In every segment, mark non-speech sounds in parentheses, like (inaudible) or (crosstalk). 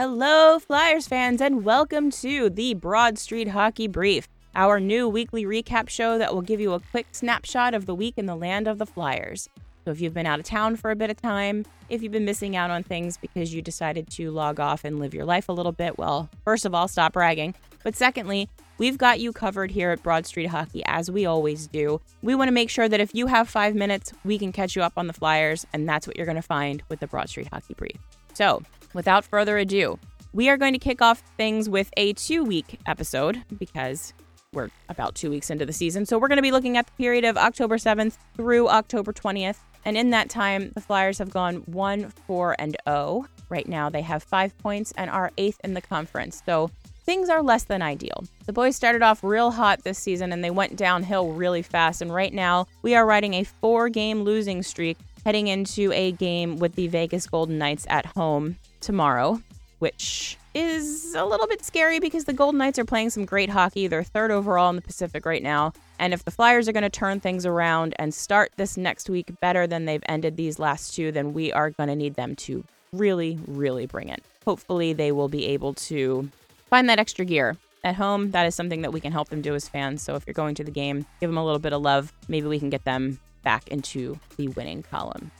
Hello, Flyers fans, and welcome to the Broad Street Hockey Brief, our new weekly recap show that will give you a quick snapshot of the week in the land of the Flyers. So, if you've been out of town for a bit of time, if you've been missing out on things because you decided to log off and live your life a little bit, well, first of all, stop bragging. But secondly, we've got you covered here at Broad Street Hockey as we always do. We want to make sure that if you have five minutes, we can catch you up on the Flyers, and that's what you're going to find with the Broad Street Hockey Brief. So, without further ado, we are going to kick off things with a two week episode because we're about two weeks into the season. So, we're going to be looking at the period of October 7th through October 20th. And in that time, the Flyers have gone 1 4 and 0. Right now, they have five points and are eighth in the conference. So, things are less than ideal. The boys started off real hot this season and they went downhill really fast. And right now, we are riding a four game losing streak heading into a game with the Vegas Golden Knights at home tomorrow, which is a little bit scary because the Golden Knights are playing some great hockey. They're third overall in the Pacific right now. And if the Flyers are going to turn things around and start this next week better than they've ended these last two, then we are going to need them to really, really bring it. Hopefully, they will be able to find that extra gear. At home, that is something that we can help them do as fans. So if you're going to the game, give them a little bit of love. Maybe we can get them back into the winning column.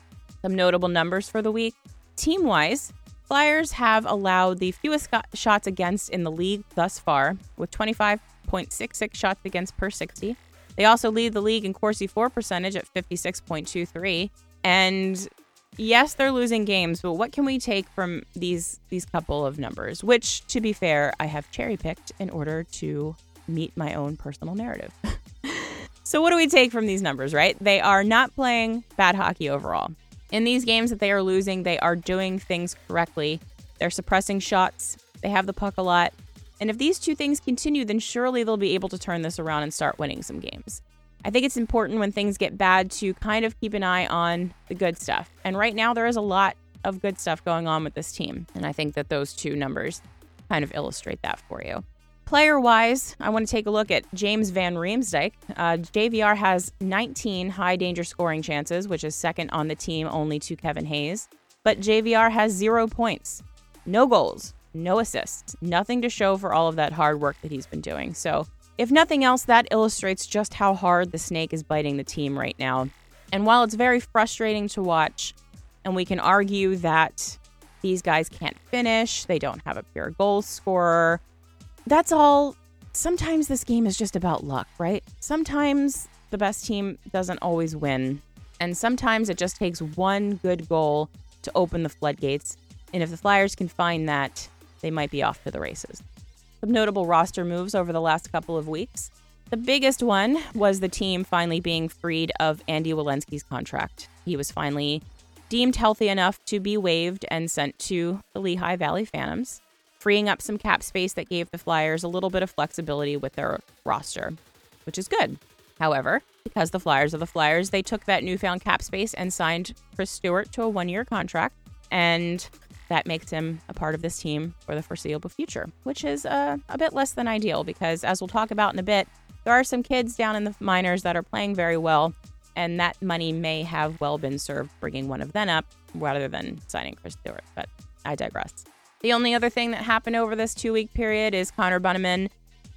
Some notable numbers for the week. Team wise, Flyers have allowed the fewest shots against in the league thus far, with 25.66 shots against per 60. They also lead the league in Corsi for percentage at 56.23. And yes, they're losing games, but what can we take from these these couple of numbers? Which, to be fair, I have cherry picked in order to meet my own personal narrative. (laughs) so, what do we take from these numbers? Right? They are not playing bad hockey overall. In these games that they are losing, they are doing things correctly. They're suppressing shots. They have the puck a lot. And if these two things continue, then surely they'll be able to turn this around and start winning some games. I think it's important when things get bad to kind of keep an eye on the good stuff. And right now, there is a lot of good stuff going on with this team. And I think that those two numbers kind of illustrate that for you. Player wise, I want to take a look at James Van Riemsdyk. Uh, JVR has 19 high danger scoring chances, which is second on the team only to Kevin Hayes. But JVR has zero points, no goals, no assists, nothing to show for all of that hard work that he's been doing. So, if nothing else, that illustrates just how hard the snake is biting the team right now. And while it's very frustrating to watch, and we can argue that these guys can't finish, they don't have a pure goal scorer, that's all. Sometimes this game is just about luck, right? Sometimes the best team doesn't always win. And sometimes it just takes one good goal to open the floodgates. And if the Flyers can find that, they might be off to the races. Some notable roster moves over the last couple of weeks. The biggest one was the team finally being freed of Andy Welinski's contract. He was finally deemed healthy enough to be waived and sent to the Lehigh Valley Phantoms freeing up some cap space that gave the Flyers a little bit of flexibility with their roster, which is good. However, because the Flyers are the Flyers, they took that newfound cap space and signed Chris Stewart to a one year contract. And that makes him a part of this team for the foreseeable future, which is uh, a bit less than ideal because, as we'll talk about in a bit, there are some kids down in the minors that are playing very well, and that money may have well been served bringing one of them up rather than signing Chris Stewart. But I digress. The only other thing that happened over this two week period is Connor Bunnaman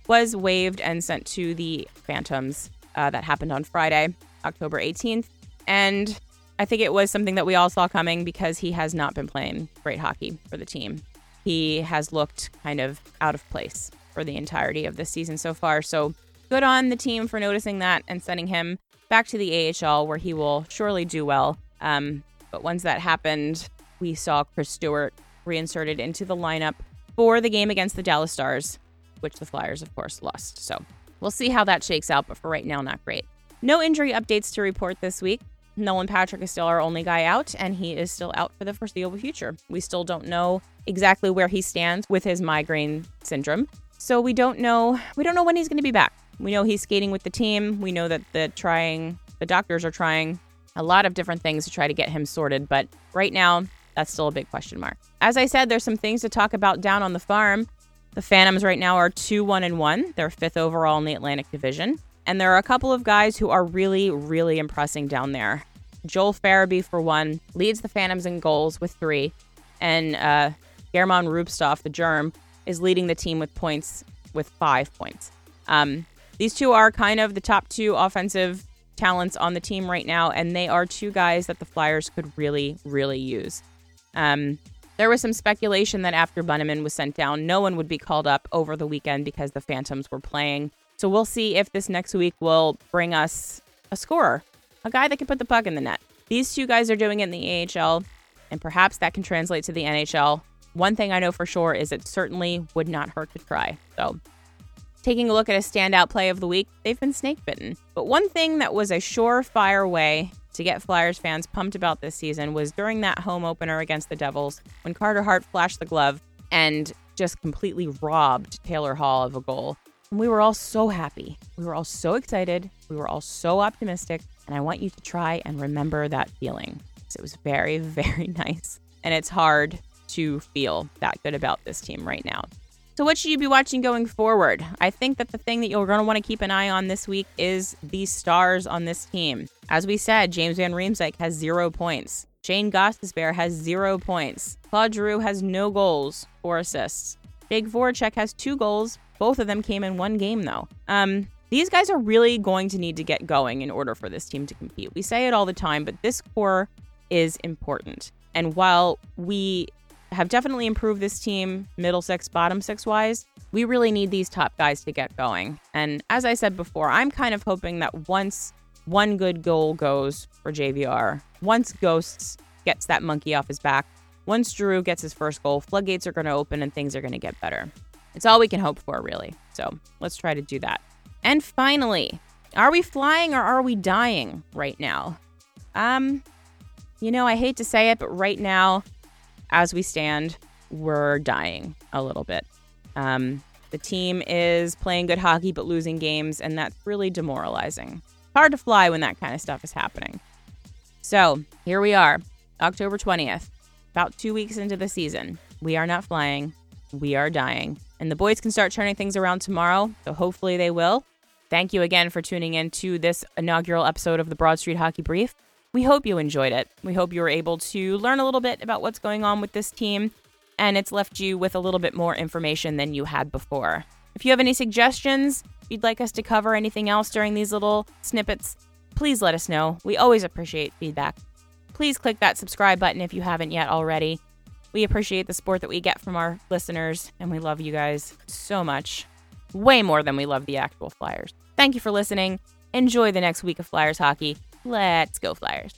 was waived and sent to the Phantoms. Uh, that happened on Friday, October 18th. And I think it was something that we all saw coming because he has not been playing great hockey for the team. He has looked kind of out of place for the entirety of this season so far. So good on the team for noticing that and sending him back to the AHL where he will surely do well. Um, but once that happened, we saw Chris Stewart reinserted into the lineup for the game against the Dallas Stars, which the Flyers, of course, lost. So we'll see how that shakes out, but for right now, not great. No injury updates to report this week. Nolan Patrick is still our only guy out, and he is still out for the foreseeable future. We still don't know exactly where he stands with his migraine syndrome. So we don't know we don't know when he's going to be back. We know he's skating with the team. We know that the trying the doctors are trying a lot of different things to try to get him sorted, but right now that's still a big question mark. As I said, there's some things to talk about down on the farm. The Phantoms right now are 2 1 and 1. They're fifth overall in the Atlantic Division. And there are a couple of guys who are really, really impressing down there. Joel Farabee, for one, leads the Phantoms in goals with three. And uh, German Rubtsov, the germ, is leading the team with points with five points. Um, these two are kind of the top two offensive talents on the team right now, and they are two guys that the Flyers could really, really use. Um, there was some speculation that after Bunnaman was sent down, no one would be called up over the weekend because the Phantoms were playing. So we'll see if this next week will bring us a scorer, a guy that can put the puck in the net. These two guys are doing it in the AHL, and perhaps that can translate to the NHL. One thing I know for sure is it certainly would not hurt to try. So, taking a look at a standout play of the week, they've been snake bitten. But one thing that was a surefire way to get Flyers fans pumped about this season was during that home opener against the Devils when Carter Hart flashed the glove and just completely robbed Taylor Hall of a goal. And we were all so happy. We were all so excited. We were all so optimistic. And I want you to try and remember that feeling. It was very, (laughs) very nice. And it's hard to feel that good about this team right now. So, what should you be watching going forward? I think that the thing that you're going to want to keep an eye on this week is the stars on this team. As we said, James Van Riemsdyk has zero points. Shane Gostisbehere has zero points. Claude Giroux has no goals or assists. Jake Voracek has two goals. Both of them came in one game, though. Um, these guys are really going to need to get going in order for this team to compete. We say it all the time, but this core is important. And while we have definitely improved this team, middle six, bottom six wise. We really need these top guys to get going. And as I said before, I'm kind of hoping that once one good goal goes for JVR, once Ghosts gets that monkey off his back, once Drew gets his first goal, floodgates are going to open and things are going to get better. It's all we can hope for, really. So let's try to do that. And finally, are we flying or are we dying right now? Um, you know, I hate to say it, but right now, as we stand, we're dying a little bit. Um, the team is playing good hockey but losing games, and that's really demoralizing. Hard to fly when that kind of stuff is happening. So here we are, October 20th, about two weeks into the season. We are not flying, we are dying. And the boys can start turning things around tomorrow, so hopefully they will. Thank you again for tuning in to this inaugural episode of the Broad Street Hockey Brief. We hope you enjoyed it. We hope you were able to learn a little bit about what's going on with this team, and it's left you with a little bit more information than you had before. If you have any suggestions, you'd like us to cover anything else during these little snippets, please let us know. We always appreciate feedback. Please click that subscribe button if you haven't yet already. We appreciate the support that we get from our listeners, and we love you guys so much. Way more than we love the actual Flyers. Thank you for listening. Enjoy the next week of Flyers hockey. Let's go, Flyers.